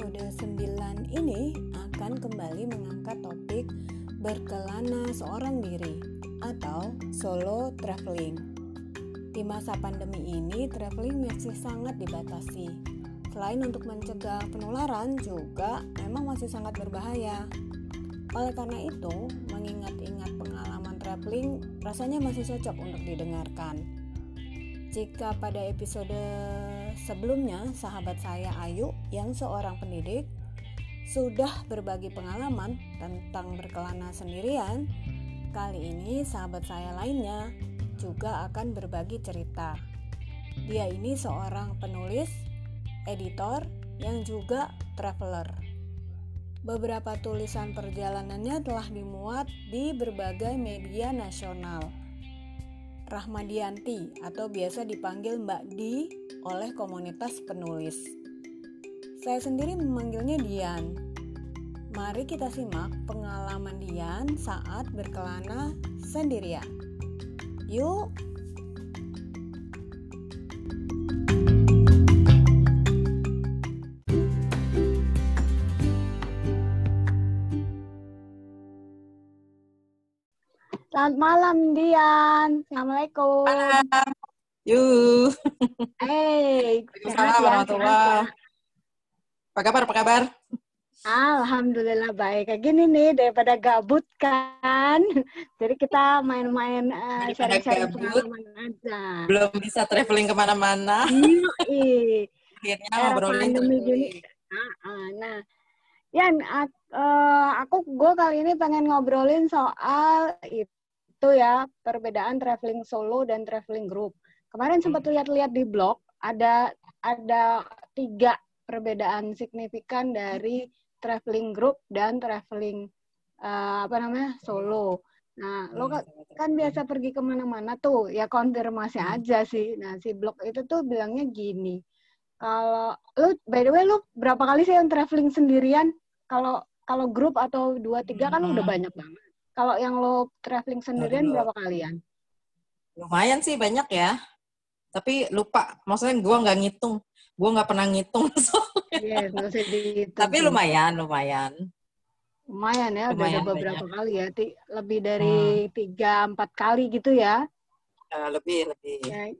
episode 9 ini akan kembali mengangkat topik berkelana seorang diri atau solo traveling. Di masa pandemi ini, traveling masih sangat dibatasi. Selain untuk mencegah penularan, juga memang masih sangat berbahaya. Oleh karena itu, mengingat-ingat pengalaman traveling rasanya masih cocok untuk didengarkan. Jika pada episode sebelumnya sahabat saya Ayu yang seorang pendidik sudah berbagi pengalaman tentang berkelana sendirian, kali ini sahabat saya lainnya juga akan berbagi cerita. Dia ini seorang penulis, editor, yang juga traveler. Beberapa tulisan perjalanannya telah dimuat di berbagai media nasional Rahmadianti atau biasa dipanggil Mbak Di oleh komunitas penulis. Saya sendiri memanggilnya Dian. Mari kita simak pengalaman Dian saat berkelana sendirian. Yuk, Selamat malam, Dian. Assalamualaikum. Malam. Yuk. Hey, Waalaikumsalam warahmatullahi Apa kabar? Apa kabar? Alhamdulillah baik. Kayak gini nih daripada gabut kan. Jadi kita main-main uh, sharing-sharing pengalaman aja. Belum bisa traveling ke mana-mana. Iya. Akhirnya ngobrolin gini. Nah, Yan, uh, aku gue kali ini pengen ngobrolin soal itu itu ya perbedaan traveling solo dan traveling group. Kemarin sempat hmm. lihat-lihat di blog ada ada tiga perbedaan signifikan dari traveling group dan traveling uh, apa namanya solo. Nah, lo kan, kan biasa pergi ke mana-mana tuh, ya konfirmasi hmm. aja sih. Nah, si blog itu tuh bilangnya gini, kalau lo, by the way, lo berapa kali sih yang traveling sendirian? Kalau kalau grup atau dua tiga kan udah banyak banget. Kalau yang lo traveling sendirian berapa kalian? Lumayan sih banyak ya. Tapi lupa, maksudnya gue nggak ngitung. Gue nggak pernah ngitung Iya, yeah, Tapi lumayan, lumayan. Lumayan ya, lumayan udah beberapa banyak. kali ya. Lebih dari hmm. tiga, hmm. empat kali gitu ya. Uh, lebih, lebih. Ya,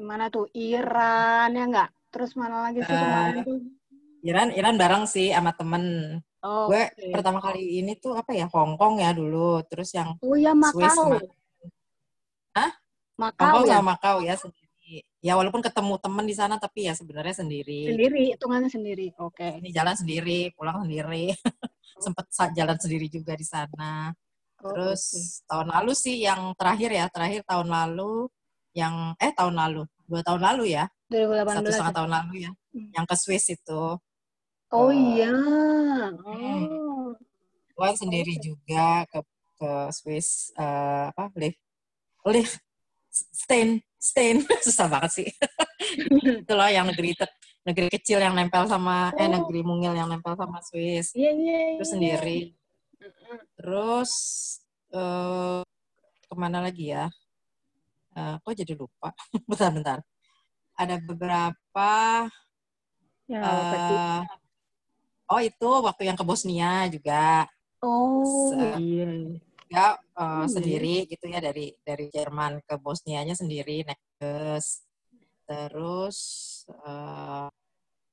mana tuh? Iran ya nggak? Terus mana lagi sih uh, kemarin tuh? Iran, Iran bareng sih sama temen. Oh, gue okay. pertama kali ini tuh apa ya Hong Kong ya dulu, terus yang oh ya Makau. Hah? Makau Hong Kong ya? sama Makau ya sendiri. Ya walaupun ketemu temen di sana tapi ya sebenarnya sendiri. Sendiri, hitungannya sendiri. Oke. Okay. Ini jalan sendiri, pulang sendiri. Oh. Sempet jalan sendiri juga di sana. Oh, terus okay. tahun lalu sih yang terakhir ya, terakhir tahun lalu yang eh tahun lalu, dua tahun lalu ya. 2018. Satu setengah tahun lalu ya. Hmm. Yang ke Swiss itu. Oh iya. Oh. Gue sendiri juga ke ke Swiss uh, apa lift lift stain stain susah banget sih. itu loh yang negeri te, negeri kecil yang nempel sama eh, oh. eh negeri mungil yang nempel sama Swiss. Iya yeah, iya. Yeah, Terus sendiri. Terus uh, ke mana lagi ya? Uh, kok jadi lupa? Bentar-bentar. Ada beberapa ya, uh, Oh itu waktu yang ke Bosnia juga. Oh iya. Ya uh, hmm. sendiri gitu ya dari dari Jerman ke Bosnianya sendiri naik bus. Terus uh,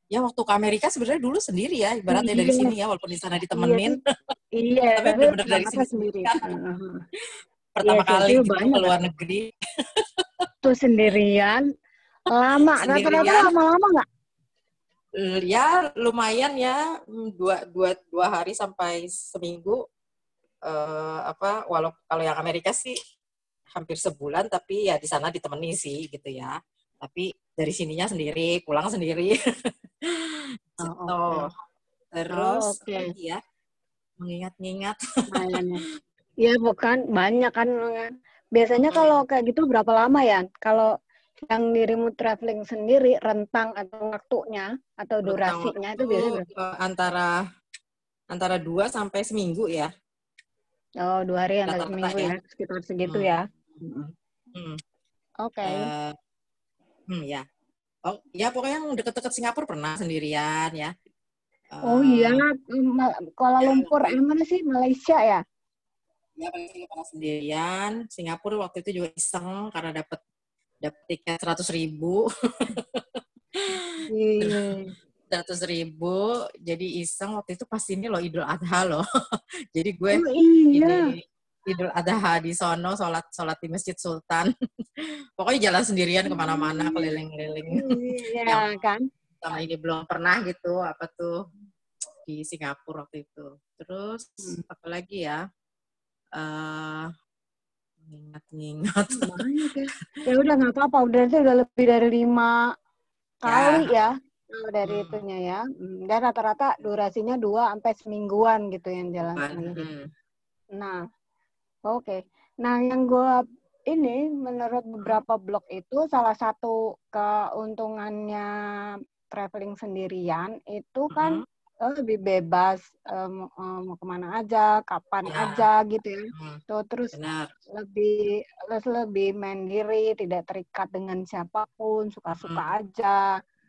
ya waktu ke Amerika sebenarnya dulu sendiri ya ibaratnya iya. dari sini ya walaupun di sana ditemenin. Iya. Tapi benar-benar dari sini sendiri. Pertama iya, kali gitu ke luar negeri. Tuh sendirian. Lama, rata-rata lama-lama nggak? Eh, ya lumayan ya. Hmm, dua dua dua hari sampai seminggu. Uh, apa walau kalau yang Amerika sih hampir sebulan tapi ya di sana ditemani sih gitu ya. Tapi dari sininya sendiri pulang sendiri. Oh, gitu. okay. terus oh, okay. ya mengingat-ingat ya bukan banyak kan biasanya kalau kayak gitu berapa lama ya kalau yang dirimu traveling sendiri rentang atau waktunya atau durasinya itu biasanya berapa? Eh, antara antara dua sampai seminggu ya. Oh dua hari sampai seminggu ya. ya sekitar segitu hmm. ya. Hmm. hmm. Oke. Okay. Uh, eh, hmm ya. Oh ya pokoknya yang deket-deket Singapura pernah sendirian ya. Oh iya, Kuala Lumpur, eh, mana sih Malaysia ya? Ya, pernah sendirian. Singapura waktu itu juga iseng karena dapat dapat tiket seratus ribu. Iya. Seratus ribu, jadi iseng waktu itu pas ini loh Idul Adha loh. jadi gue oh, iya. ini Idul Adha di sono sholat sholat di Masjid Sultan. Pokoknya jalan sendirian ke mana-mana keliling-keliling. Iya kan? Sama ini belum pernah gitu apa tuh di Singapura waktu itu. Terus hmm. apa lagi ya? Uh, ingat-ingat. Ya. ya udah nggak apa-apa, udah itu udah lebih dari lima kali ya, ya dari hmm. itunya ya. Hmm, dan rata-rata durasinya dua sampai semingguan gitu yang jalan sendiri. Hmm. Nah, oke. Okay. Nah, yang gue ini menurut beberapa blog itu salah satu keuntungannya traveling sendirian itu kan oh, lebih bebas um, um, mau ke mana aja, kapan ya. aja gitu ya. Hmm. Tuh terus Benar. lebih lebih mandiri, tidak terikat dengan siapa pun, suka-suka hmm. aja.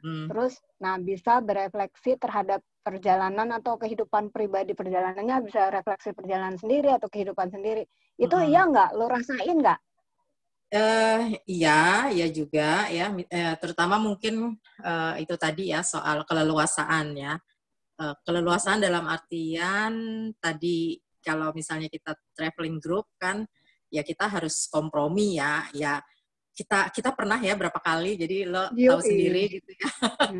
Hmm. Terus, nah bisa berefleksi terhadap perjalanan atau kehidupan pribadi perjalanannya bisa refleksi perjalanan sendiri atau kehidupan sendiri. Itu hmm. iya nggak? Lo rasain nggak? Uh, iya, iya juga ya. Uh, terutama mungkin uh, itu tadi ya soal keleluasaan ya uh, keleluasaan dalam artian tadi kalau misalnya kita traveling group kan ya kita harus kompromi ya. Ya kita kita pernah ya berapa kali jadi lo Yui. tahu sendiri gitu ya.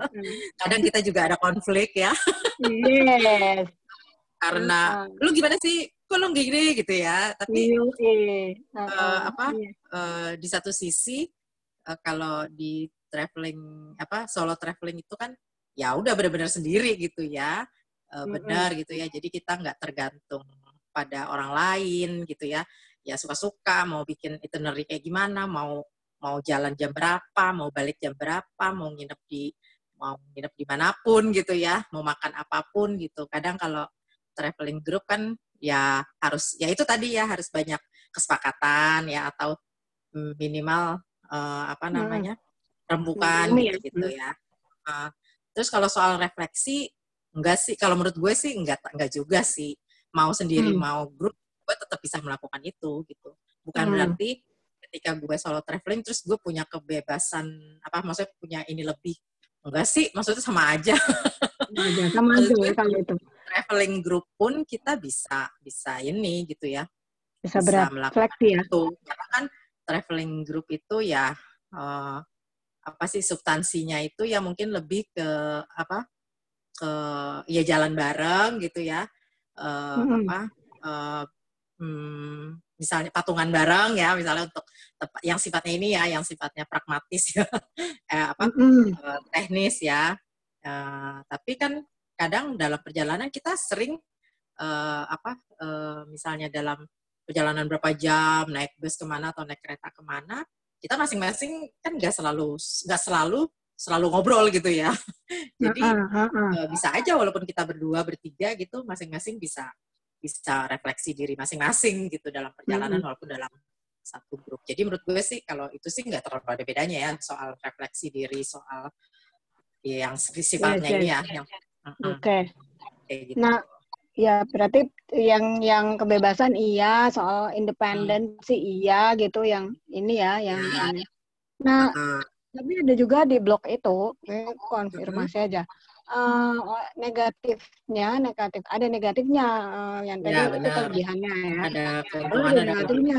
Kadang kita juga ada konflik ya. Yes. Karena lu gimana sih? Kok lu gini? gitu ya. Tapi uh, uh, apa uh, di satu sisi uh, kalau di traveling apa solo traveling itu kan ya udah benar-benar sendiri gitu ya. Uh, benar mm-hmm. gitu ya. Jadi kita nggak tergantung pada orang lain gitu ya. Ya suka-suka mau bikin itinerary kayak gimana mau mau jalan jam berapa mau balik jam berapa mau nginep di mau nginep di mana pun gitu ya mau makan apa pun gitu. Kadang kalau traveling group kan ya harus ya itu tadi ya harus banyak kesepakatan ya atau minimal uh, apa namanya rembukan gitu, gitu ya. Uh, Terus kalau soal refleksi, enggak sih. Kalau menurut gue sih enggak enggak juga sih. Mau sendiri hmm. mau grup, gue tetap bisa melakukan itu gitu. Bukan hmm. berarti ketika gue solo traveling terus gue punya kebebasan apa maksudnya punya ini lebih. Enggak sih, maksudnya sama aja. Aja, sama aja ya kalau itu. Traveling group pun kita bisa bisa ini gitu ya. Bisa, bisa berefleksi ya. Itu. Karena kan traveling group itu ya uh, apa sih substansinya itu ya mungkin lebih ke apa ke ya jalan bareng gitu ya uh, mm -hmm. apa uh, hmm, misalnya patungan bareng ya misalnya untuk yang sifatnya ini ya yang sifatnya pragmatis ya eh, apa mm -hmm. uh, teknis ya uh, tapi kan kadang dalam perjalanan kita sering uh, apa uh, misalnya dalam perjalanan berapa jam naik bus ke mana atau naik kereta ke mana kita masing-masing kan nggak selalu nggak selalu selalu ngobrol gitu ya. Jadi uh, uh, uh. bisa aja walaupun kita berdua bertiga gitu masing-masing bisa bisa refleksi diri masing-masing gitu dalam perjalanan uh, walaupun dalam satu grup. Jadi menurut gue sih kalau itu sih nggak terlalu ada bedanya ya soal refleksi diri soal yang sifatnya yeah, ini ya. Yang, Oke. Okay. Gitu. Nah Ya, berarti yang yang kebebasan iya, soal independen hmm. sih iya gitu yang ini ya, yang ya. ini. Nah, uh. tapi ada juga di blog itu, konfirmasi hmm. aja. Uh, negatifnya negatif ada negatifnya uh, yang tadi ya, itu kelebihannya ya ada keuntungan ada negatifnya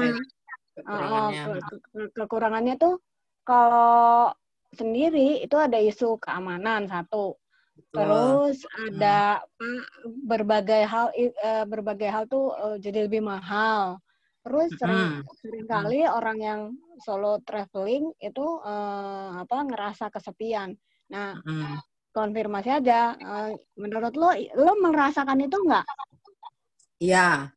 kekurangannya. Uh, ke, ke, kekurangannya tuh kalau sendiri itu ada isu keamanan satu Terus ada hmm. berbagai hal uh, berbagai hal tuh uh, jadi lebih mahal. Terus sering hmm. sering kali hmm. orang yang solo traveling itu uh, apa ngerasa kesepian. Nah, hmm. konfirmasi aja uh, menurut lo lo merasakan itu enggak? Iya.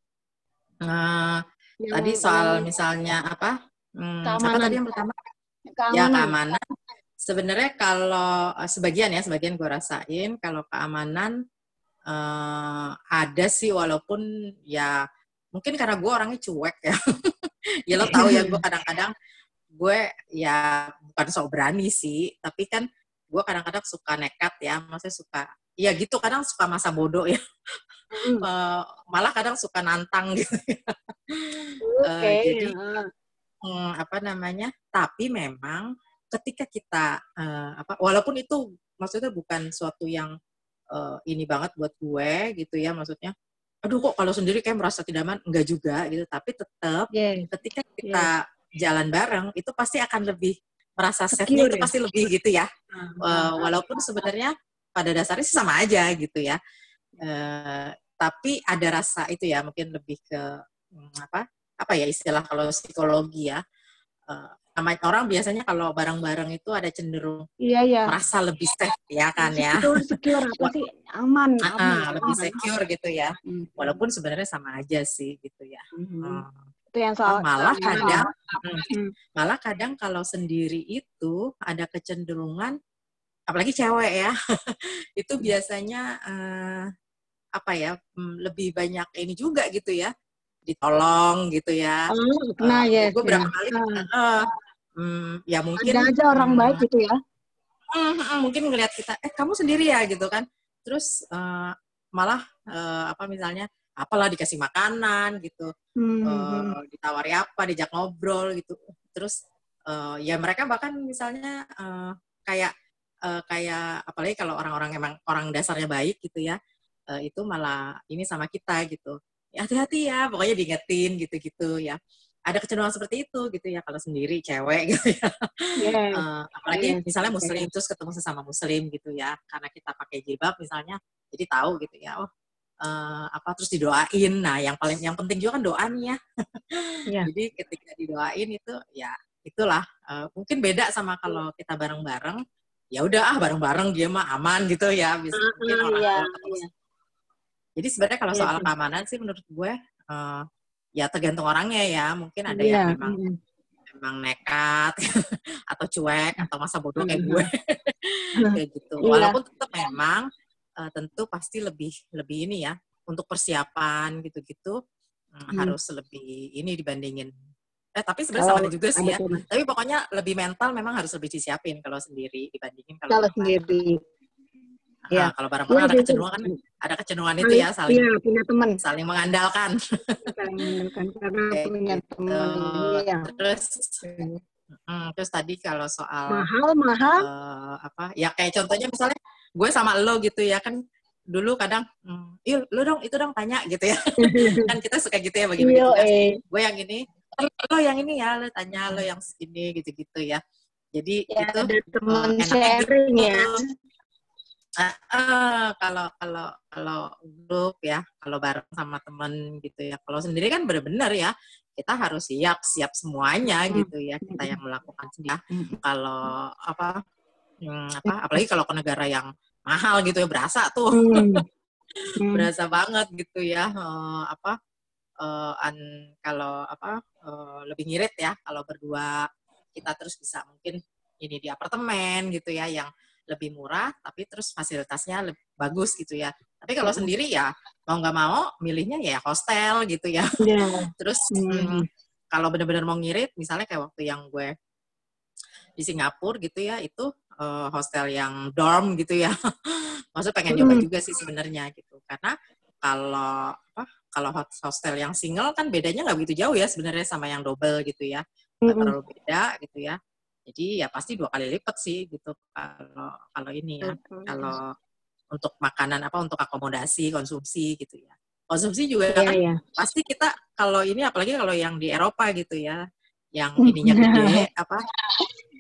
Uh, tadi soal misalnya apa? Hmm, keamanan. Apa tadi yang pertama? Keamanan. Ya, keamanan sebenarnya kalau eh, sebagian ya sebagian gue rasain kalau keamanan uh, ada sih walaupun ya mungkin karena gue orangnya cuek ya ya lo tahu ya gue kadang-kadang gue ya bukan sok berani sih tapi kan gue kadang-kadang suka nekat ya maksudnya suka ya gitu kadang suka masa bodoh ya. Hmm. uh, malah kadang suka nantang gitu. Oke. Okay. uh, jadi um, apa namanya? Tapi memang ketika kita uh, apa walaupun itu maksudnya bukan suatu yang uh, ini banget buat gue gitu ya maksudnya aduh kok kalau sendiri kayak merasa tidak aman enggak juga gitu tapi tetap yeah. ketika kita yeah. jalan bareng itu pasti akan lebih merasa safe-nya itu pasti lebih gitu ya. Uh, uh, walaupun sebenarnya pada dasarnya sama aja gitu ya. Uh, tapi ada rasa itu ya mungkin lebih ke hmm, apa apa ya istilah kalau psikologi ya. Uh, orang biasanya kalau bareng-bareng itu ada cenderung iya, iya. merasa lebih safe ya kan ya. Secure, secure apa sih aman, uh, aman lebih aman. secure gitu ya. Hmm. Walaupun sebenarnya sama aja sih gitu ya. Hmm. Uh, itu yang soal malah kadang hmm. malah kadang kalau sendiri itu ada kecenderungan apalagi cewek ya itu biasanya uh, apa ya hmm, lebih banyak ini juga gitu ya ditolong gitu ya. Oh, nah uh, ya. Gue berapa kali uh, hmm, ya mungkin ada aja orang hmm, baik gitu ya. Hmm, hmm, mungkin ngelihat kita eh kamu sendiri ya gitu kan. Terus uh, malah uh, apa misalnya apalah dikasih makanan gitu. Hmm. uh, ditawari apa diajak ngobrol gitu. Terus uh, ya mereka bahkan misalnya uh, kayak uh, kayak apalagi kalau orang-orang emang orang dasarnya baik gitu ya uh, itu malah ini sama kita gitu. Ya hati-hati ya pokoknya diingetin gitu-gitu ya ada kecenderungan seperti itu gitu ya kalau sendiri cewek gitu ya yeah. uh, apalagi yeah. misalnya muslim yeah. terus ketemu sesama muslim gitu ya karena kita pakai jilbab misalnya jadi tahu gitu ya oh uh, apa terus didoain nah yang paling yang penting juga kan doa nih ya yeah. jadi ketika didoain itu ya itulah uh, mungkin beda sama kalau kita bareng-bareng ya udah ah bareng-bareng dia mah aman gitu ya bisa uh, mungkin orang yeah, yeah. jadi sebenarnya kalau yeah, soal keamanan sih menurut gue uh, ya tergantung orangnya ya mungkin ada yeah. yang iya, memang mm. memang nekat atau cuek atau masa bodoh kayak gue kayak gitu yeah. walaupun tetap memang uh, tentu pasti lebih lebih ini ya untuk persiapan gitu-gitu mm. harus lebih ini dibandingin eh tapi sebenarnya sama juga sih ya tapi pokoknya lebih mental memang harus lebih disiapin kalau sendiri dibandingin kalau, kalau sendiri Ya. Nah, kalau bareng-bareng ya, ada kecenderungan kan ada kecenderungan itu ya saling ya, punya teman. saling mengandalkan. Saling mengandalkan karena punya gitu. teman. Ya. Terus Hmm, terus tadi kalau soal mahal mahal uh, apa ya kayak contohnya misalnya gue sama lo gitu ya kan dulu kadang hmm, yuk lo dong itu dong tanya gitu ya kan kita suka gitu ya bagi-bagi tugas eh. gue yang ini lo yang ini ya lo tanya lo yang ini gitu-gitu ya jadi ya, itu teman uh, sharing gitu. ya Uh, uh, kalau kalau kalau grup ya, kalau bareng sama temen gitu ya. Kalau sendiri kan benar-benar ya kita harus siap siap semuanya hmm. gitu ya kita yang melakukan sendiri. Hmm. Kalau apa hmm, apa apalagi kalau ke negara yang mahal gitu ya berasa tuh. Hmm. Hmm. berasa banget gitu ya. Uh, apa uh, an kalau apa uh, lebih ngirit ya kalau berdua kita terus bisa mungkin ini di apartemen gitu ya yang lebih murah tapi terus fasilitasnya lebih bagus gitu ya. Tapi kalau hmm. sendiri ya mau nggak mau milihnya ya hostel gitu ya. Yeah. terus hmm. kalau benar-benar mau ngirit misalnya kayak waktu yang gue di Singapura gitu ya itu uh, hostel yang dorm gitu ya. Maksud pengen nyoba juga sih sebenarnya gitu. Karena kalau apa kalau hostel yang single kan bedanya nggak begitu jauh ya sebenarnya sama yang double gitu ya. Nggak terlalu beda gitu ya jadi ya pasti dua kali lipat sih gitu kalau kalau ini ya. Okay. Kalau untuk makanan apa untuk akomodasi, konsumsi gitu ya. Konsumsi juga yeah, kan yeah. pasti kita kalau ini apalagi kalau yang di Eropa gitu ya, yang ininya gede apa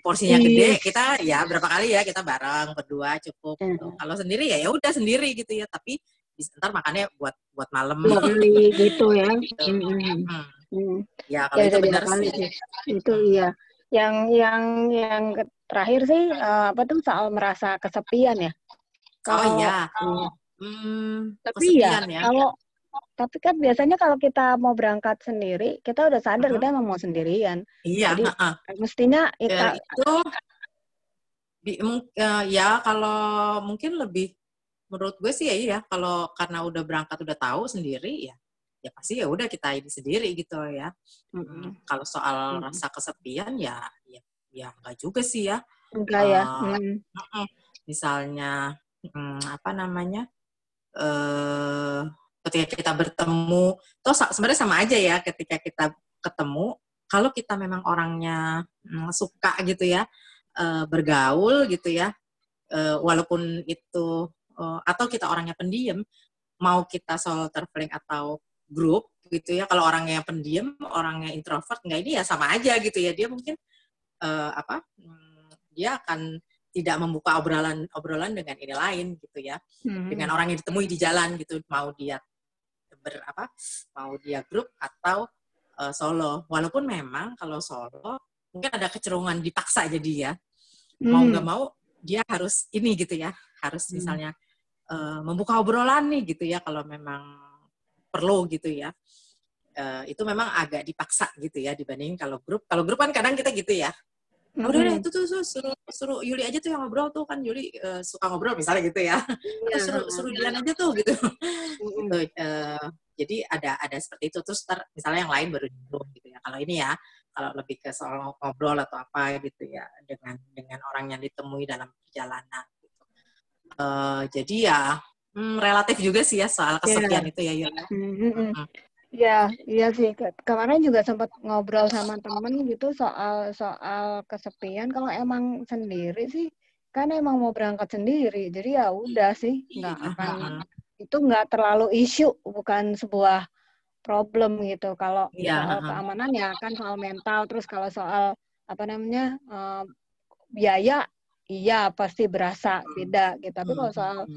porsinya gede kita ya berapa kali ya kita bareng berdua cukup gitu. kalau sendiri ya ya udah sendiri gitu ya tapi ntar makannya buat buat malam gitu ya gitu. Hmm. Hmm. ya kalau ya, itu benar sih itu iya yang yang yang terakhir sih uh, apa tuh soal merasa kesepian ya. Kalau, oh iya. hmm, tapi ya, ya kalau tapi kan biasanya kalau kita mau berangkat sendiri, kita udah sadar uh -huh. kita emang mau sendirian. Iya. Jadi uh -huh. mestinya ya, itu di, uh, ya kalau mungkin lebih menurut gue sih ya iya kalau karena udah berangkat udah tahu sendiri ya ya pasti ya udah kita ini sendiri gitu ya. Mm-hmm. Kalau soal mm-hmm. rasa kesepian ya ya ya enggak juga sih ya. Enggak uh, ya. Mm. Misalnya hmm, apa namanya uh, ketika kita bertemu, toh sebenarnya sama aja ya ketika kita ketemu. Kalau kita memang orangnya hmm, suka gitu ya uh, bergaul gitu ya, uh, walaupun itu uh, atau kita orangnya pendiam, mau kita solo traveling atau grup gitu ya. Kalau orangnya pendiam, orangnya introvert, nggak ini ya sama aja gitu ya. Dia mungkin uh, apa? Hmm, dia akan tidak membuka obrolan obrolan dengan ini lain gitu ya hmm. dengan orang yang ditemui di jalan gitu mau dia ber apa mau dia grup atau uh, solo walaupun memang kalau solo mungkin ada kecerungan dipaksa jadi ya hmm. mau nggak mau dia harus ini gitu ya harus hmm. misalnya uh, membuka obrolan nih gitu ya kalau memang perlu gitu ya. Uh, itu memang agak dipaksa gitu ya dibanding kalau grup. Kalau grup kan kadang kita gitu ya. Mm udah deh itu tuh suruh suruh Yuli aja tuh yang ngobrol tuh. Kan Yuli uh, suka ngobrol misalnya gitu ya. Yeah. suruh suruh Dian aja tuh gitu. Gitu, uh, jadi ada ada seperti itu. Terus ter, misalnya yang lain baru nyuruh gitu ya. Kalau ini ya kalau lebih ke soal ngobrol atau apa gitu ya dengan dengan orang yang ditemui dalam perjalanan gitu. Uh, jadi ya hmm, relatif juga sih ya soal iya. kesepian yeah. itu ya Yuli. Mm-hmm. Mm-hmm. Ya, iya sih. Kemarin juga sempat ngobrol sama temen gitu soal soal kesepian. Kalau emang sendiri sih, kan emang mau berangkat sendiri. Jadi ya udah sih, nggak iya, akan itu nggak terlalu isu, bukan sebuah problem gitu. Kalau ya. soal keamanan ya kan soal mental. Terus kalau soal apa namanya uh, biaya, iya pasti berasa beda gitu. Tapi kalau soal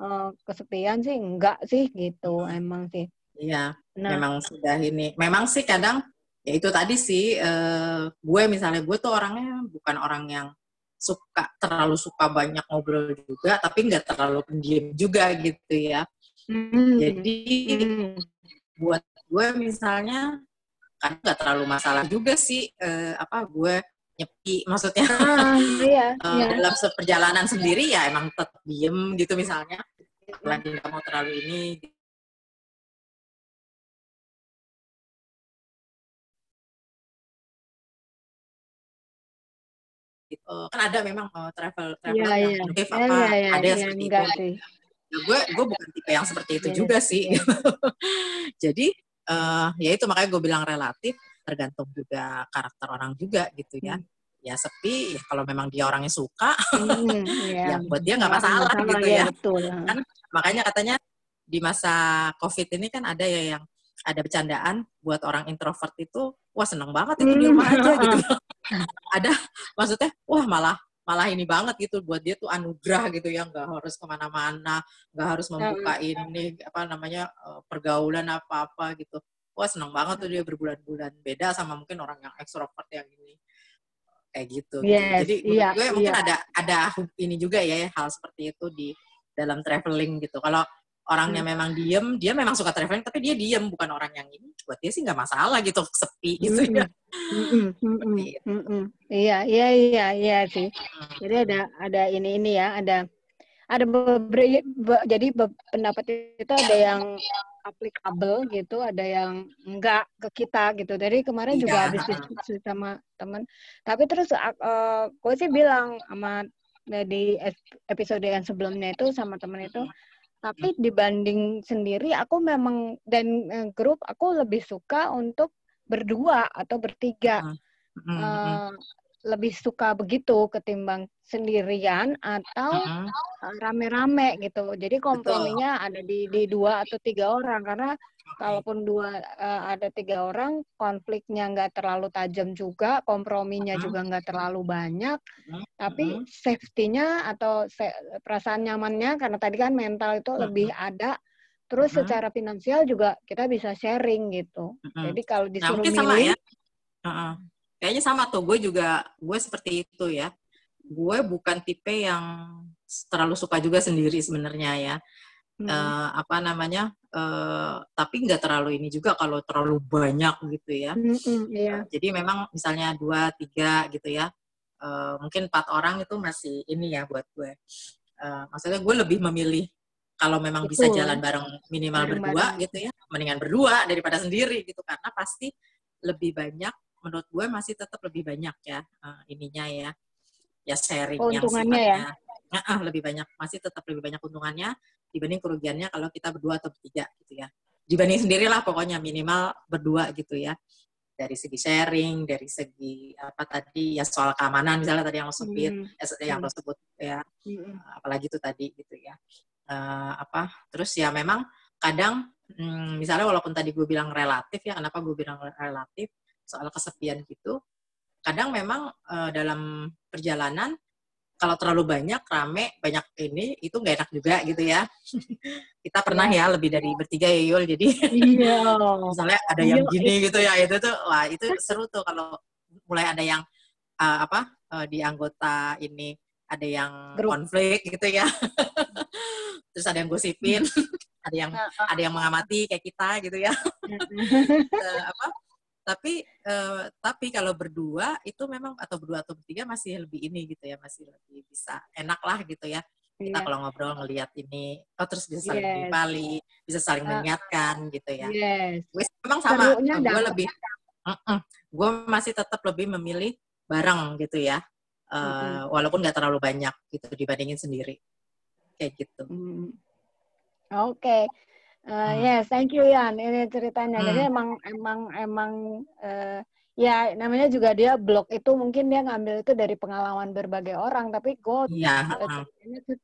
uh, kesepian sih enggak sih gitu, emang sih. Iya, nah. memang sudah ini. Memang sih kadang ya itu tadi sih uh, gue misalnya gue tuh orangnya bukan orang yang suka terlalu suka banyak ngobrol juga, tapi nggak terlalu pendiam juga gitu ya. Hmm. Jadi hmm. buat gue misalnya kan nggak terlalu masalah juga sih uh, apa gue nyepi maksudnya ah, iya, uh, iya. dalam perjalanan sendiri ya emang tetap diem gitu misalnya lagi nggak mau terlalu ini gitu. Kan ada memang uh, travel travel yeah, yang yeah. apa, yeah, yeah, yeah, ada yang yeah, seperti itu. Sih. Nah, gue gue bukan tipe yang seperti itu yeah, juga yeah. sih. Yeah. Jadi uh, ya itu makanya gue bilang relatif tergantung juga karakter orang juga gitu ya. Hmm. Ya sepi, ya kalau memang dia orangnya suka, hmm, yeah. ya buat dia nggak masalah sama, gitu ya. ya. Betul. Kan makanya katanya di masa COVID ini kan ada ya yang ada bercandaan buat orang introvert itu wah seneng banget itu di rumah aja gitu ada maksudnya wah malah malah ini banget gitu buat dia tuh anugerah gitu ya nggak harus ke mana-mana nggak harus membuka ini apa namanya eh, pergaulan apa-apa gitu wah seneng banget tuh dia berbulan-bulan beda sama mungkin orang yang ekstrovert yang ini kayak gitu, yes, jadi iya, gue mungkin iya. ada ada ini juga ya hal seperti itu di dalam traveling gitu kalau orangnya hmm. memang diem, dia memang suka traveling, tapi dia diem, bukan orang yang ini. Buat dia sih nggak masalah gitu, sepi gitu ya. Iya, iya, iya, iya sih. Jadi ada ada ini ini ya, ada ada beberapa jadi pendapat itu ada yang applicable gitu, ada yang enggak ke kita gitu. Dari kemarin juga iya. habis diskusi sama teman. Tapi terus uh, gue sih bilang sama di episode yang sebelumnya itu sama temen itu tapi dibanding sendiri aku memang dan uh, grup aku lebih suka untuk berdua atau bertiga uh, lebih suka begitu ketimbang sendirian atau rame-rame gitu. Jadi komprominya Betul. ada di di dua atau tiga orang. Karena kalaupun dua uh, ada tiga orang konfliknya nggak terlalu tajam juga komprominya uh-huh. juga nggak terlalu banyak. Uh-huh. tapi safety-nya atau se- perasaan nyamannya karena tadi kan mental itu lebih ada. Terus secara finansial juga kita bisa sharing gitu. Jadi kalau nah, disuruh nah, milih ya. Kayaknya sama tuh gue juga gue seperti itu ya gue bukan tipe yang terlalu suka juga sendiri sebenarnya ya hmm. uh, apa namanya uh, tapi nggak terlalu ini juga kalau terlalu banyak gitu ya hmm, yeah. uh, jadi memang misalnya dua tiga gitu ya uh, mungkin empat orang itu masih ini ya buat gue uh, maksudnya gue lebih memilih kalau memang Betul. bisa jalan bareng minimal bareng berdua bareng. gitu ya mendingan berdua daripada sendiri gitu karena pasti lebih banyak menurut gue masih tetap lebih banyak ya uh, ininya ya ya sharingnya ya Nah, lebih banyak masih tetap lebih banyak keuntungannya dibanding kerugiannya kalau kita berdua atau bertiga gitu ya. Dibanding sendirilah pokoknya minimal berdua gitu ya. Dari segi sharing, dari segi apa tadi ya soal keamanan misalnya tadi yang lo sebut, hmm. eh, yang lo sebut ya, hmm. apalagi itu tadi gitu ya. Uh, apa terus ya memang kadang hmm, misalnya walaupun tadi gue bilang relatif ya kenapa gue bilang relatif soal kesepian gitu kadang memang uh, dalam perjalanan kalau terlalu banyak rame banyak ini itu nggak enak juga gitu ya. Kita pernah ya lebih dari bertiga ya Yul jadi iya. misalnya ada yang gini gitu ya itu tuh wah itu seru tuh kalau mulai ada yang uh, apa uh, di anggota ini ada yang Grup. konflik gitu ya. Terus ada yang gosipin ada yang ada yang mengamati kayak kita gitu ya. Uh, apa tapi uh, tapi kalau berdua itu memang atau berdua atau bertiga masih lebih ini gitu ya masih lebih bisa enak lah gitu ya kita yeah. kalau ngobrol ngelihat ini oh terus bisa saling yes. bali bisa saling mengingatkan gitu ya yes. memang sama gue lebih uh -uh, gue masih tetap lebih memilih bareng gitu ya uh, mm -hmm. walaupun nggak terlalu banyak gitu dibandingin sendiri kayak gitu mm. oke okay. Uh, hmm. Yes, thank you Yan. Ini ceritanya. Hmm. Jadi emang emang emang uh, ya namanya juga dia blog itu mungkin dia ngambil itu dari pengalaman berbagai orang. Tapi gue ya. uh,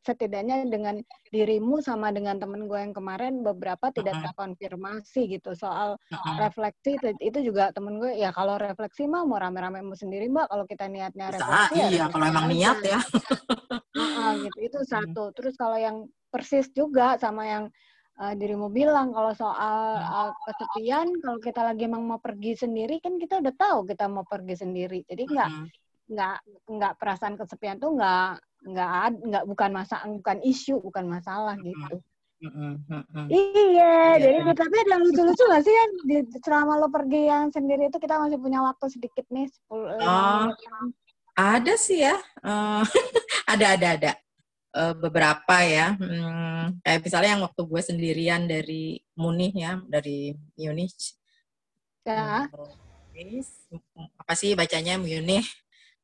setidaknya dengan dirimu sama dengan temen gue yang kemarin beberapa tidak uh -huh. terkonfirmasi gitu soal uh -huh. refleksi itu juga temen gue ya kalau refleksi mah mau rame-rame mau sendiri mbak kalau kita niatnya refleksi ya, iya kalau emang niat ya. uh -uh, gitu itu hmm. satu. Terus kalau yang persis juga sama yang uh, dirimu bilang kalau soal uh, kesepian kalau kita lagi emang mau pergi sendiri kan kita udah tahu kita mau pergi sendiri. Jadi nggak nggak nggak perasaan kesepian tuh nggak nggak nggak bukan masa bukan isu bukan masalah gitu. Iya, iya, jadi kita tapi ada lucu-lucu gak sih kan di, selama lo pergi yang sendiri itu kita masih punya waktu sedikit nih 10 oh, ada sih ya uh, ada ada ada uh, beberapa ya. Hmm, kayak misalnya yang waktu gue sendirian dari Munich ya, dari Munich. Ya. Apa sih bacanya Munich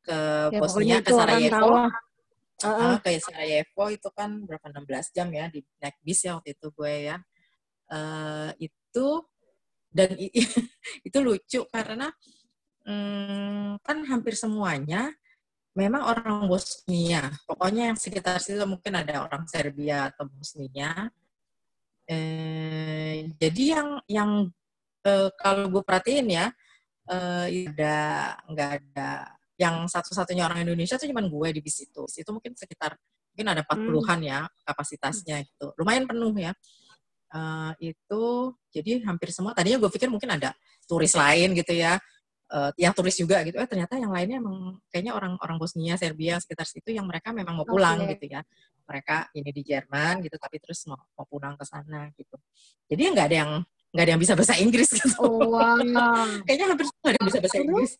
ke ya, Bosnia ke Sarajevo. Uh, uh. ke Sarajevo itu kan berapa 16 jam ya di naik bis ya waktu itu gue ya. Uh, itu dan itu lucu karena hmm, kan hampir semuanya memang orang Bosnia. Pokoknya yang sekitar situ mungkin ada orang Serbia atau Bosnia. Eh, jadi yang yang eh, kalau gue perhatiin ya, eh, ada nggak ada yang satu-satunya orang Indonesia tuh cuma gue di bis itu. Bis itu mungkin sekitar mungkin ada 40-an hmm. ya kapasitasnya gitu. Lumayan penuh ya. Uh, itu jadi hampir semua tadinya gue pikir mungkin ada turis lain gitu ya uh, yang turis juga gitu. Eh ternyata yang lainnya emang kayaknya orang-orang Bosnia, Serbia sekitar situ yang mereka memang mau pulang okay. gitu ya. Mereka ini di Jerman gitu tapi terus mau, mau pulang ke sana gitu. Jadi nggak ada yang nggak ada yang bisa bahasa Inggris gitu. Oh, wow. kayaknya hampir semua ada yang bisa bahasa Inggris.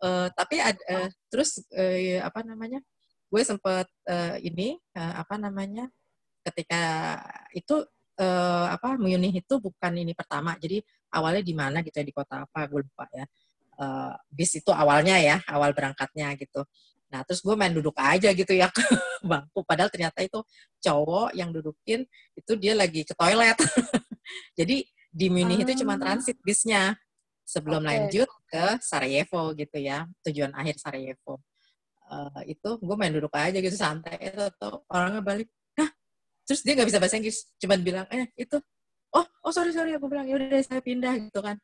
Uh, tapi ada uh, terus uh, apa namanya? Gue sempet uh, ini uh, apa namanya? Ketika itu uh, apa Munich itu bukan ini pertama. Jadi awalnya di mana gitu ya di kota apa gue lupa ya uh, bis itu awalnya ya, awal berangkatnya gitu. Nah, terus gue main duduk aja gitu ya ke bangku. Padahal ternyata itu cowok yang dudukin, itu dia lagi ke toilet. Jadi di Munich itu cuma ah. transit bisnya sebelum okay. lanjut ke Sarajevo gitu ya, tujuan akhir Sarajevo. Uh, itu gue main duduk aja gitu santai itu tuh orangnya balik nah terus dia nggak bisa bahasa Inggris cuman bilang eh itu oh oh sorry sorry aku bilang ya udah saya pindah gitu kan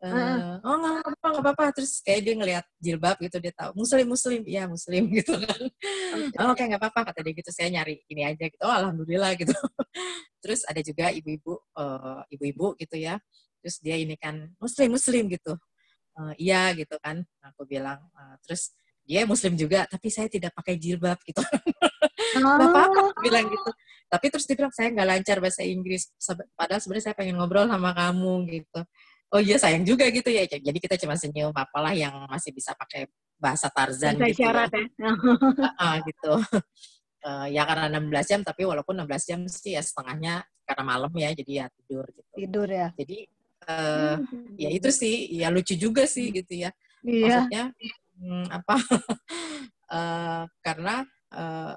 Uh, oh nggak apa-apa nggak apa-apa. Terus kayak dia ngelihat jilbab gitu dia tahu muslim muslim. Iya muslim gitu kan. Okay. oh oke okay, nggak apa-apa kata dia gitu saya nyari ini aja gitu. Oh alhamdulillah gitu. Terus ada juga ibu-ibu uh, ibu-ibu gitu ya. Terus dia ini kan muslim muslim gitu. Uh, iya gitu kan. Aku bilang uh, terus dia muslim juga tapi saya tidak pakai jilbab gitu. Oh. apa-apa bilang gitu. Tapi terus dia bilang saya nggak lancar bahasa Inggris. Padahal sebenarnya saya pengen ngobrol sama kamu gitu oh iya sayang juga gitu ya. Jadi kita cuma senyum apalah yang masih bisa pakai bahasa Tarzan bahasa gitu syarat ya, ya. uh, gitu. Uh, ya karena 16 jam tapi walaupun 16 jam sih ya setengahnya karena malam ya jadi ya tidur gitu. Tidur ya. Jadi uh, hmm. ya itu sih. Ya lucu juga sih gitu ya. Iya. maksudnya hmm, apa? Uh, karena uh,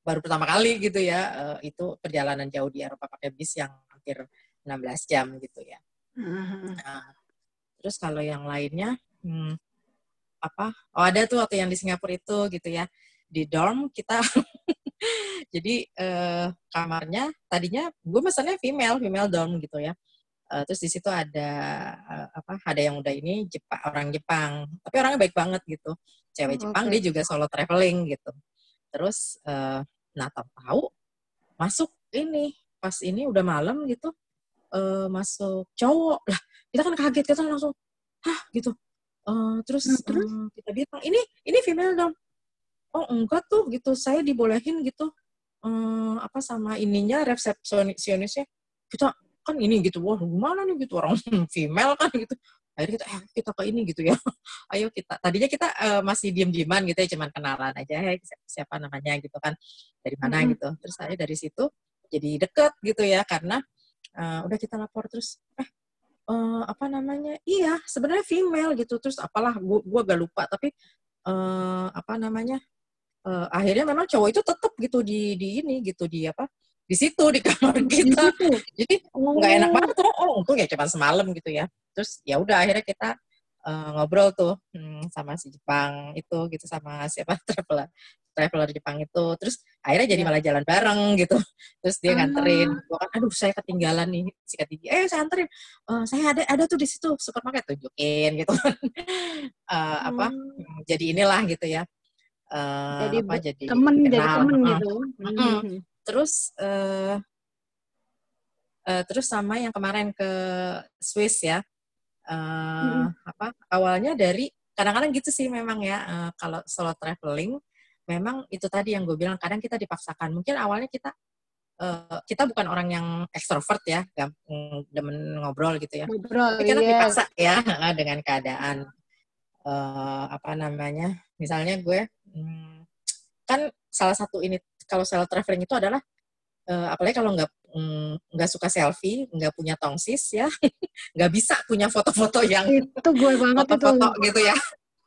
baru pertama kali gitu ya uh, itu perjalanan jauh di Eropa pakai bis yang hampir 16 jam gitu ya. Nah, terus kalau yang lainnya hmm, apa? Oh ada tuh waktu yang di Singapura itu gitu ya. Di dorm kita jadi uh, kamarnya tadinya gue pesannya female female dorm gitu ya. Uh, terus di situ ada uh, apa? Ada yang udah ini Jepang orang Jepang, tapi orangnya baik banget gitu. Cewek oh, Jepang okay. dia juga solo traveling gitu. Terus uh, nah tahu masuk ini pas ini udah malam gitu uh, masuk cowok lah. Kita kan kaget kita langsung hah? gitu. Uh, terus uh, kita bilang ini ini female dong. Oh enggak tuh gitu. Saya dibolehin gitu. Uh, apa sama ininya resepsionisnya. Kita kan ini gitu. Wah gimana nih? Gitu. Orang female kan gitu. Akhirnya kita eh, kita ke ini gitu ya. Ayo kita tadinya kita uh, masih diem dieman gitu ya cuman kenalan aja hey, siapa namanya? gitu kan. Dari mana? Mm-hmm. gitu. Terus saya dari situ jadi deket gitu ya karena uh, udah kita lapor terus eh uh, apa namanya iya sebenarnya female gitu terus apalah gua, gua gak lupa tapi uh, apa namanya uh, akhirnya memang cowok itu tetap gitu di di ini gitu di apa di situ di kamar kita. Jadi nggak oh. enak banget tuh. Oh, untung ya cuma semalam gitu ya. Terus ya udah akhirnya kita uh, ngobrol tuh hmm, sama si Jepang itu gitu sama siapa traveler traveler Jepang itu. Terus akhirnya jadi iya. malah jalan bareng gitu. Terus dia nganterin. Ah. Gua kan aduh saya ketinggalan nih sikat gigi. Eh saya anterin. Uh, saya ada ada tuh di situ supermarket tunjukin gitu. uh, apa hmm. jadi inilah gitu ya. Uh, jadi apa jadi temen jadi temen gitu. Mm -hmm terus uh, uh, terus sama yang kemarin ke Swiss ya uh, hmm. apa awalnya dari kadang-kadang gitu sih memang ya uh, kalau solo traveling memang itu tadi yang gue bilang kadang kita dipaksakan mungkin awalnya kita uh, kita bukan orang yang ekstrovert ya gampang demen ngobrol gitu ya ngobrol, tapi kita yes. dipaksa ya dengan keadaan uh, apa namanya misalnya gue hmm, kan salah satu ini kalau solo traveling itu adalah uh, apalagi kalau nggak mm, nggak suka selfie, nggak punya tongsis ya, nggak bisa punya foto-foto yang itu gue banget foto-foto gitu ya.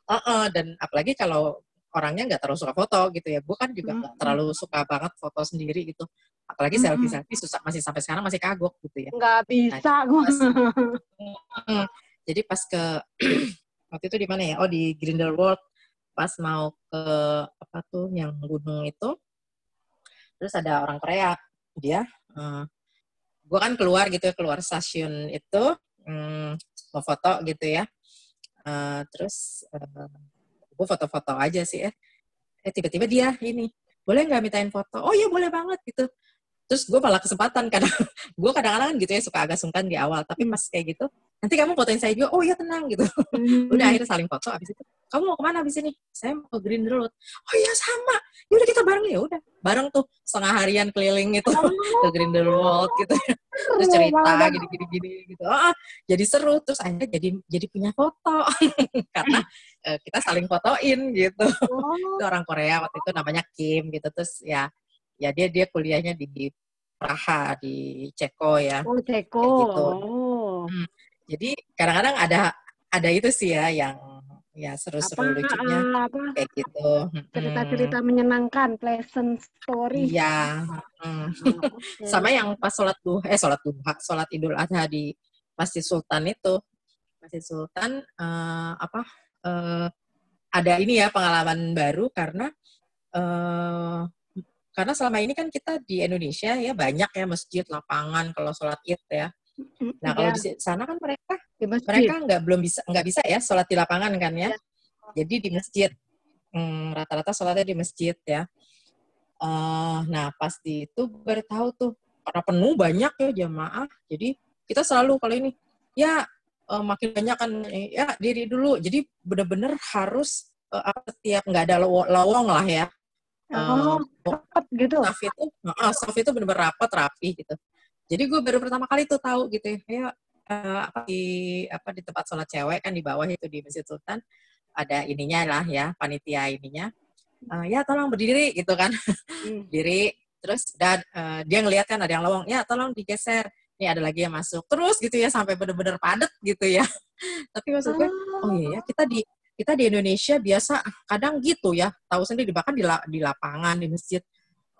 Uh -uh, dan apalagi kalau orangnya nggak terlalu suka foto gitu ya. Gue kan juga nggak hmm. terlalu suka banget foto sendiri gitu. Apalagi hmm. selfie-selfie susah masih sampai sekarang masih kagok gitu ya. Nggak nah, bisa nah, gue. jadi pas ke waktu itu di mana ya? Oh di Grindelwald pas mau ke apa tuh yang gunung itu terus ada orang Korea dia uh, eh, gue kan keluar gitu ya keluar stasiun itu um, mau foto gitu ya. Uh, terus uh, eh, gue foto-foto aja sih ya eh tiba-tiba dia ini boleh nggak mintain foto? Oh iya boleh banget gitu. Terus gue malah kesempatan kadang gue kadang-kadang gitu ya suka agak sungkan di awal. Tapi pas kayak gitu nanti kamu fotoin saya juga oh iya tenang gitu hmm. udah akhirnya saling foto abis itu kamu mau ke mana abis ini? Saya mau ke Green Road. Oh iya sama. Ya udah kita bareng ya udah. Bareng tuh setengah harian keliling itu oh. ke Green Road gitu. Terus cerita gini-gini gini gitu. Oh, jadi seru terus akhirnya jadi jadi punya foto karena uh, kita saling fotoin gitu. Oh. itu orang Korea waktu itu namanya Kim gitu terus ya ya dia dia kuliahnya di Praha di Ceko ya. Oh Ceko. gitu. Oh. Jadi kadang-kadang ada ada itu sih ya yang ya seru-seru lucunya apa, kayak gitu cerita-cerita hmm. menyenangkan pleasant story iya hmm. oh, okay. sama yang pas sholat duha eh sholat duha sholat idul adha di masjid sultan itu masjid sultan uh, apa uh, ada ini ya pengalaman baru karena uh, karena selama ini kan kita di Indonesia ya banyak ya masjid lapangan kalau sholat id ya Nah kalau yeah. di sana kan mereka mereka nggak belum bisa nggak bisa ya sholat di lapangan kan ya. Yeah. Jadi di masjid hmm, rata-rata sholatnya di masjid ya. Uh, nah pas di itu baru tahu tuh karena penuh banyak ya jamaah. Jadi kita selalu kalau ini ya uh, makin banyak kan ya diri dulu. Jadi benar-benar harus uh, setiap nggak ada lowong lah ya. Oh, uh, rapat gitu. Staff itu, uh, staff itu benar-benar rapat rapi gitu. Jadi gue baru pertama kali tuh tahu gitu ya, uh, apa di apa di tempat sholat cewek kan di bawah itu di Masjid Sultan ada ininya lah ya panitia ininya. Uh, ya tolong berdiri gitu kan, hmm. diri terus dan uh, dia ngeliat kan ada yang lowong, ya tolong digeser. Ini ada lagi yang masuk terus gitu ya sampai bener-bener padet gitu ya. Tapi maksud gue, oh iya ya kita di kita di Indonesia biasa kadang gitu ya tahu sendiri bahkan di, di lapangan di masjid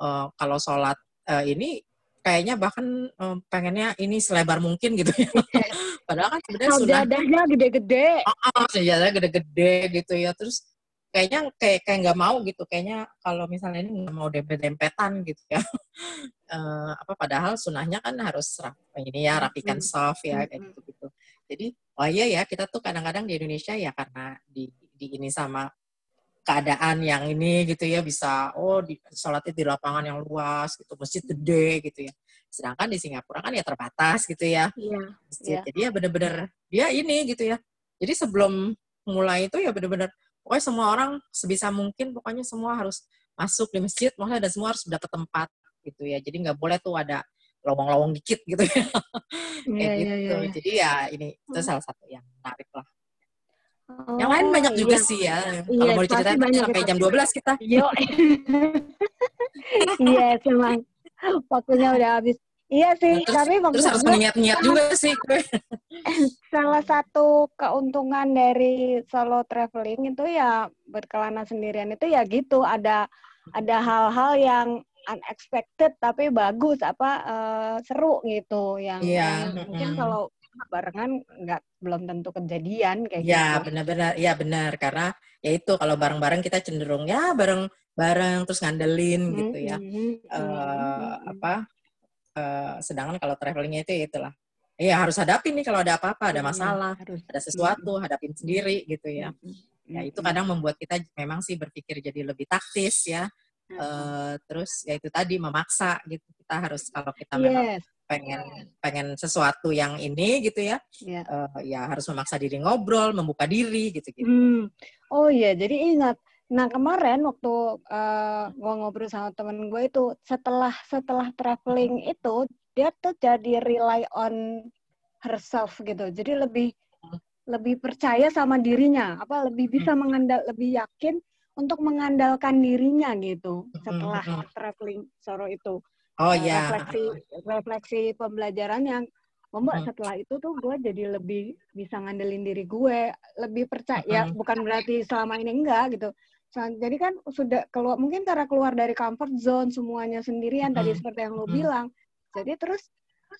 uh, kalau sholat uh, ini kayaknya bahkan um, pengennya ini selebar mungkin gitu ya. Padahal kan sebenarnya sudah Sajadahnya gede-gede. Oh, oh sajadahnya gede-gede gitu ya. Terus kayaknya kayak kayak nggak mau gitu. Kayaknya kalau misalnya ini nggak mau dempet-dempetan gitu ya. uh, apa padahal sunahnya kan harus ini ya rapikan soft ya kayak gitu gitu. Jadi oh iya ya kita tuh kadang-kadang di Indonesia ya karena di di ini sama keadaan yang ini gitu ya bisa oh di di lapangan yang luas gitu masjid gede gitu ya. Sedangkan di Singapura kan ya terbatas gitu ya. Iya, masjid iya. jadi ya benar-benar dia ini gitu ya. Jadi sebelum mulai itu ya benar-benar pokoknya semua orang sebisa mungkin pokoknya semua harus masuk di masjid maksudnya dan semua harus dapat tempat gitu ya. Jadi nggak boleh tuh ada lowong-lowong dikit gitu ya. Kayak yeah, gitu. yeah, yeah. jadi ya ini itu salah satu yang menarik lah Oh, yang lain banyak juga iya. sih ya. Iya, Kalau mau diceritain banyak sampai jam 12 kita. Yo. iya, cuma waktunya udah habis. Iya sih, nah, terus, tapi terus harus mengingat-ingat juga sih gue. Salah satu keuntungan dari solo traveling itu ya berkelana sendirian itu ya gitu, ada ada hal-hal yang unexpected tapi bagus apa uh, seru gitu yang, yeah. yang mungkin kalau barengan nggak belum tentu kejadian kayak ya, gitu. benar-benar, ya benar karena ya itu kalau bareng-bareng kita cenderung ya bareng-bareng terus ngandelin hmm, gitu ya. Hmm, uh, apa? Uh, sedangkan kalau travelingnya itu ya itulah. Ya harus hadapin nih kalau ada apa-apa, ada masalah, harus. ada sesuatu, hadapin sendiri gitu ya. Ya itu kadang membuat kita memang sih berpikir jadi lebih taktis ya. Uh, terus ya itu tadi memaksa gitu kita harus kalau kita memang yes pengen pengen sesuatu yang ini gitu ya yeah. Iya. uh, ya harus memaksa diri ngobrol membuka diri gitu gitu hmm. oh iya jadi ingat nah kemarin waktu uh, gue ngobrol sama temen gue itu setelah setelah traveling itu dia tuh jadi rely on herself gitu jadi lebih lebih percaya sama dirinya apa lebih bisa hmm. mengandal lebih yakin untuk mengandalkan dirinya gitu hmm, setelah hmm. traveling soro itu oh ya refleksi refleksi pembelajaran yang membuat hmm. setelah itu tuh gue jadi lebih bisa ngandelin diri gue lebih percaya ya, hmm. bukan berarti selama ini enggak gitu jadi kan sudah keluar mungkin karena keluar dari comfort zone semuanya sendirian hmm. tadi seperti yang lo hmm. bilang jadi terus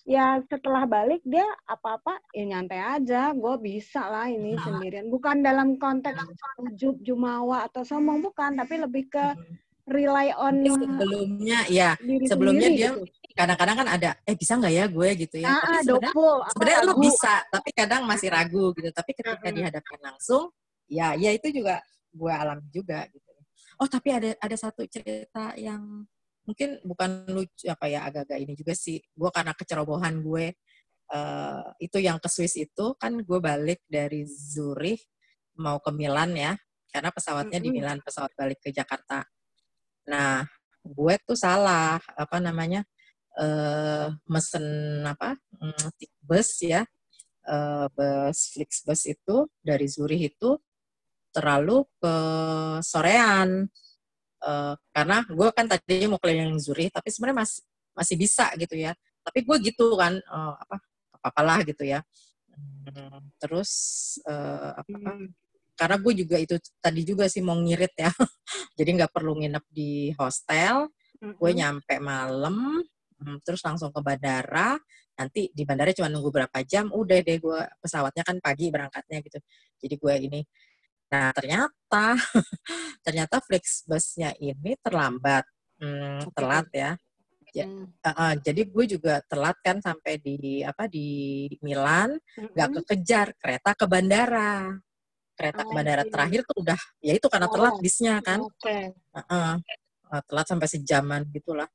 ya setelah balik dia apa-apa ya nyantai aja gue bisa lah ini sendirian bukan dalam konteks ujub jumawa atau sombong bukan tapi lebih ke hmm rely on sebelumnya ya sebelumnya dia gitu. kadang-kadang kan ada eh bisa nggak ya gue? gitu ya. Ah, tapi sebenarnya sebenarnya lo bisa tapi kadang masih ragu gitu. Tapi ketika dihadapkan langsung ya ya itu juga gue alami juga gitu. Oh tapi ada ada satu cerita yang mungkin bukan lucu apa ya agak-agak ini juga sih. Gue karena kecerobohan gue uh, itu yang ke Swiss itu kan gue balik dari Zurich mau ke Milan ya. Karena pesawatnya mm -hmm. di Milan pesawat balik ke Jakarta Nah, gue tuh salah apa namanya uh, mesen apa mm, bus ya uh, bus Flixbus itu dari Zurich itu terlalu ke sorean uh, karena gue kan tadinya mau keliling Zurich tapi sebenarnya masih masih bisa gitu ya. Tapi gue gitu kan uh, apa apalah gitu ya. Hmm, terus uh, apa hmm karena gue juga itu tadi juga sih mau ngirit ya. Jadi nggak perlu nginep di hostel. Mm-hmm. gue nyampe malam mm, terus langsung ke bandara. Nanti di bandara cuma nunggu berapa jam udah deh gue pesawatnya kan pagi berangkatnya gitu. Jadi gue ini. Nah ternyata ternyata Flixbusnya ini terlambat. Hmm, telat ya. Ya, uh, uh, jadi gue juga telat kan sampai di apa di Milan, nggak mm -hmm. kekejar kereta ke bandara kereta oh, bandara terakhir tuh udah ya itu karena telat oh, bisnya kan. okay. uh -uh, telat sampai sejaman gitulah.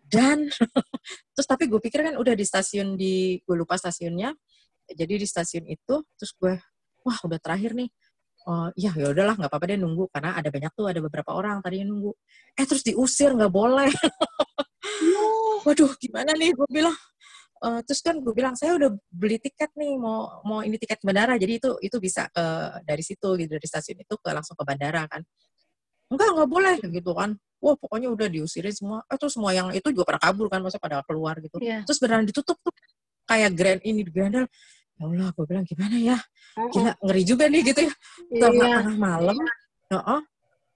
Dan terus tapi gue pikir kan udah di stasiun di gue lupa stasiunnya. Jadi di stasiun itu terus gue wah udah terakhir nih. Oh ya ya udahlah nggak apa-apa deh nunggu. Karena ada banyak tuh ada beberapa orang tadi nunggu. Eh terus diusir nggak boleh. Waduh gimana nih? Gue bilang uh, terus kan gue bilang saya udah beli tiket nih mau mau ini tiket bandara. Jadi itu itu bisa ke dari situ gitu dari stasiun itu ke langsung ke bandara kan. Enggak nggak boleh gitu kan. Wah pokoknya udah diusirin semua. Eh terus semua yang itu juga pada kabur kan masa pada keluar gitu. Yeah. terus beneran ditutup tuh kayak grand ini di Grandel ya Allah gue bilang gimana ya? Gila ngeri juga nih gitu ya. Tengah yeah. tengah malam uh -uh.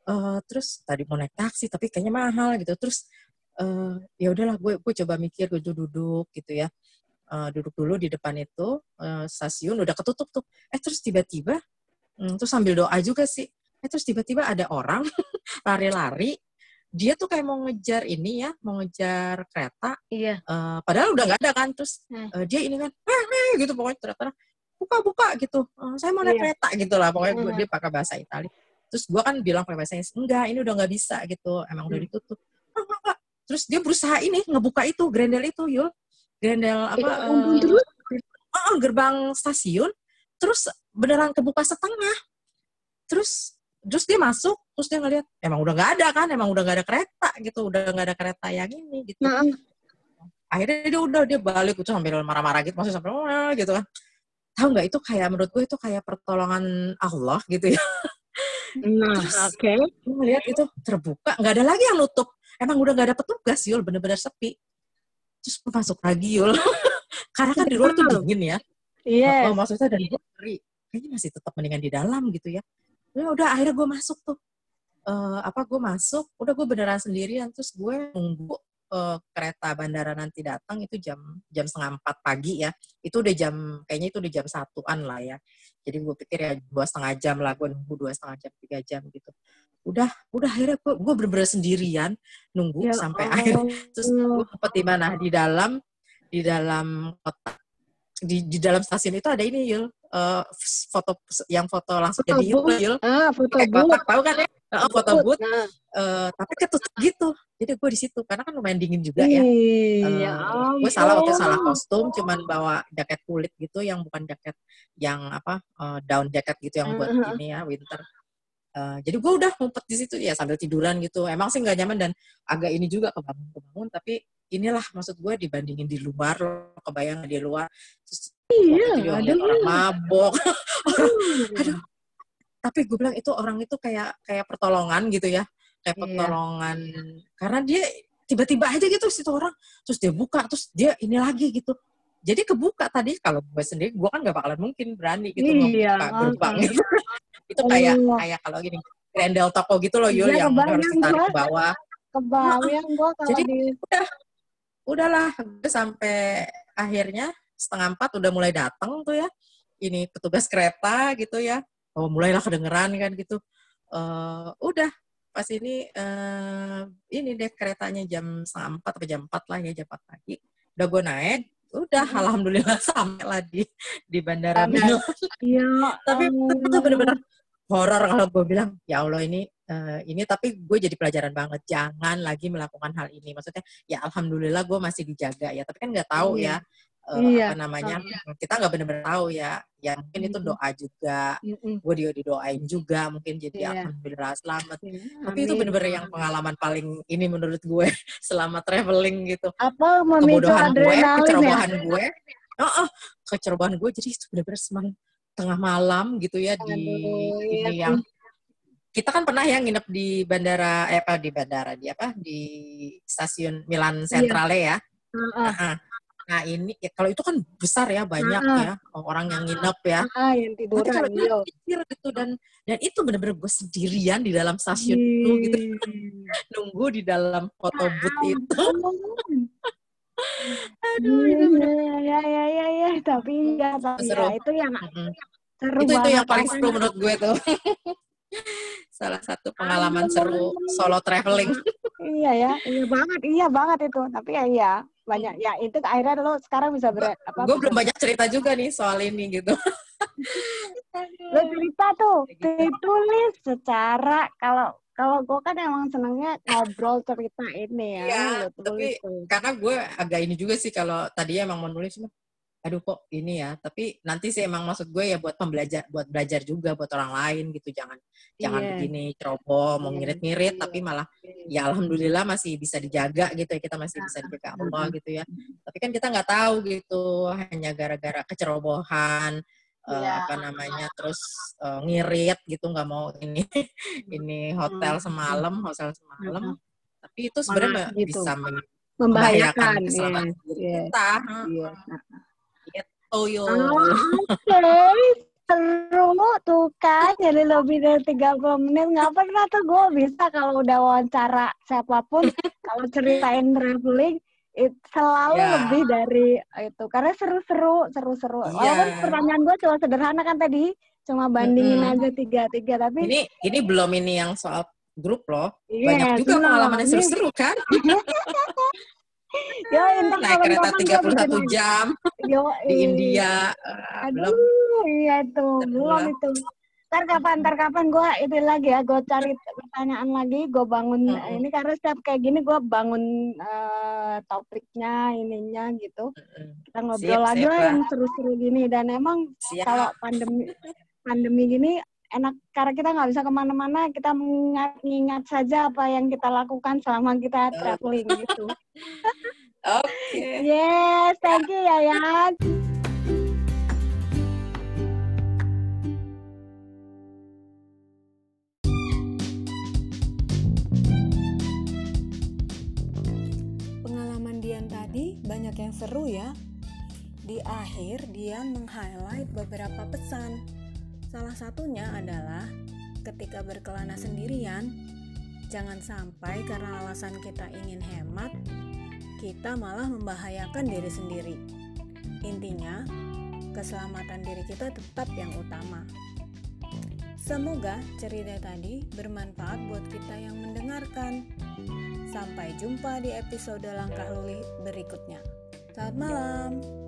Uh, terus tadi mau naik taksi tapi kayaknya mahal gitu. Terus uh, ya udahlah gue gue coba mikir gue duduk gitu ya uh, duduk dulu di depan itu uh, stasiun udah ketutup tuh eh terus tiba-tiba um, terus sambil doa juga sih eh terus tiba-tiba ada orang lari-lari dia tuh kayak mau ngejar ini ya, mau ngejar kereta. Iya. Uh, padahal udah nggak ada kan, terus uh, dia ini kan, eh, eh, gitu pokoknya ternyata buka buka gitu, uh, saya mau naik iya. kereta gitu lah, pokoknya gue, dia pakai bahasa Italia. Terus gue kan bilang pakai bahasa Inggris, enggak, ini udah nggak bisa gitu, emang udah hmm. ditutup. Terus dia berusaha ini ngebuka itu grendel itu, yul, grendel apa? Uh, uh, gerbang stasiun, terus beneran kebuka setengah. Terus terus dia masuk terus dia ngeliat emang udah nggak ada kan emang udah nggak ada kereta gitu udah nggak ada kereta yang ini gitu nah. akhirnya dia udah dia balik itu sambil marah-marah gitu masih sampai oh, gitu kan tahu nggak itu kayak menurut gue itu kayak pertolongan Allah gitu ya nah oke okay. ngeliat itu terbuka nggak ada lagi yang nutup emang udah nggak ada petugas yul. Bener-bener sepi. Terus masuk lagi yul. Karena kan di luar tuh dingin ya. Iya. Yes. oh, maksudnya dari luar kayaknya masih tetap mendingan di dalam gitu ya. Ya udah akhirnya gue masuk tuh. Uh, apa gue masuk. Udah gue beneran sendirian. Terus gue nunggu uh, kereta bandara nanti datang. Itu jam jam setengah empat pagi ya. Itu udah jam kayaknya itu udah jam satuan lah ya. Jadi gue pikir ya dua setengah jam lah. Gue nunggu dua setengah jam tiga jam gitu udah udah akhirnya gue gue bener-bener sendirian nunggu ya, sampai oh. akhir terus gue sempet di mana di dalam di dalam kota di di dalam stasiun itu ada ini Yul uh, foto yang foto langsung foto jadi Yul. Ah, foto Kayak bapak tahu kan ya? Uh, foto booth. Nah. Uh, tapi ketutup gitu. Jadi gue di situ karena kan lumayan dingin juga ya. Uh, gue salah waktu salah kostum, cuman bawa jaket kulit gitu yang bukan jaket yang apa uh, down jacket gitu yang buat uh -huh. ini ya winter. Uh, jadi gue udah ngumpet di situ ya sambil tiduran gitu. Emang sih nggak nyaman dan agak ini juga kebangun-kebangun, tapi inilah maksud gue dibandingin di luar, lo kebayang di luar. Terus Iya, ada orang mabok. Aduh. Tapi gue bilang itu orang itu kayak kayak pertolongan gitu ya, kayak iya. pertolongan iya. karena dia tiba-tiba aja gitu situ orang, terus dia buka, terus dia ini lagi gitu. Jadi kebuka tadi kalau gue sendiri, gue kan gak bakalan mungkin berani gitu iya, membuka gerbang gitu. itu kayak oh. kayak kalau gini grendel toko gitu loh Yul iya, yang harus ditarik ke bawah. Kebayang gue kalau Jadi di... udah udahlah sampai akhirnya setengah empat udah mulai datang tuh ya ini petugas kereta gitu ya oh mulailah kedengeran kan gitu uh, udah pas ini uh, ini deh keretanya jam setengah empat atau jam empat lah ya jam empat pagi udah gue naik udah hmm. alhamdulillah sampai lah di di bandara Milan iya tapi itu bener-bener horor kalau gue bilang ya Allah ini uh, ini tapi gue jadi pelajaran banget jangan lagi melakukan hal ini maksudnya ya alhamdulillah gue masih dijaga ya tapi kan nggak tahu iya. ya uh, iya. apa namanya oh, iya. kita nggak benar-benar tahu ya ya mungkin mm -hmm. itu doa juga mm -hmm. gue dia didoain juga mungkin jadi yeah. alhamdulillah selamat yeah. tapi itu benar-benar yang pengalaman paling ini menurut gue selama traveling gitu apa kebodohan gue ya? kecerobohan ya? gue oh, oh kecerobohan gue jadi itu benar-benar semang tengah malam gitu ya Aduh, di ini ya. yang kita kan pernah ya nginep di bandara eh apa di bandara di apa di stasiun Milan Centrale iya. ya. Uh -uh. Nah, Nah ini ya, kalau itu kan besar ya banyak ah, ya orang yang nginep ya. Ah, yang tiduran. kalau iya. kecil gitu dan dan itu benar-benar gue sendirian di dalam stasiun itu gitu nunggu di dalam foto booth itu. Aduh, itu ya, ya ya ya tapi ya tapi seru. ya itu yang seru itu itu yang paling seru menurut gue tuh. Salah satu pengalaman seru solo traveling. iya ya, iya banget, iya banget itu. Tapi ya iya, banyak. Ya itu akhirnya lo sekarang bisa ber apa gue belum banyak cerita juga nih soal ini gitu. Lo cerita tuh ditulis secara kalau kalau gue kan emang senengnya ngobrol cerita ini ya, ya tapi tuh. karena gue agak ini juga sih kalau tadi emang mau nulis aduh kok ini ya tapi nanti sih emang maksud gue ya buat pembelajar buat belajar juga buat orang lain gitu jangan yeah. jangan begini ceroboh mau yeah. ngirit-ngirit yeah. tapi malah ya alhamdulillah masih bisa dijaga gitu ya kita masih bisa dijaga Allah gitu ya tapi kan kita nggak tahu gitu hanya gara-gara kecerobohan yeah. uh, iya. apa namanya terus uh, ngirit gitu nggak mau ini ini hotel semalam hotel semalam tapi itu sebenarnya gitu. bisa membahayakan, membahayakan yeah. kita yeah yo. Oke, okay. seru tuh kan jadi lebih dari 30 menit nggak pernah tuh gue bisa kalau udah wawancara siapa pun kalau ceritain traveling it selalu yeah. lebih dari itu karena seru-seru seru-seru yeah. walaupun pertanyaan gue cuma sederhana kan tadi cuma bandingin mm -hmm. aja tiga tiga tapi ini ini belum ini yang soal grup loh yeah, banyak juga pengalaman yang seru-seru kan Yo, naik kereta tiga puluh satu jam Yo, di India. uh, Aduh, belum iya itu belum itu. Ntar kapan ntar kapan gue itu lagi ya gue cari pertanyaan lagi gue bangun uh -uh. ini karena setiap kayak gini gue bangun uh, topiknya ininya gitu. Kita ngobrol siap, lagi lah yang seru-seru gini. Dan emang kalau pandemi pandemi gini enak karena kita nggak bisa ke mana-mana kita mengingat-ingat saja apa yang kita lakukan selama kita traveling gitu. Oke. Okay. yes, thank you ya ya. banyak yang seru ya. Di akhir dia meng-highlight beberapa pesan. Salah satunya adalah ketika berkelana sendirian, jangan sampai karena alasan kita ingin hemat, kita malah membahayakan diri sendiri. Intinya, keselamatan diri kita tetap yang utama. Semoga cerita tadi bermanfaat buat kita yang mendengarkan. Sampai jumpa di episode Langkah Luli berikutnya. Selamat malam.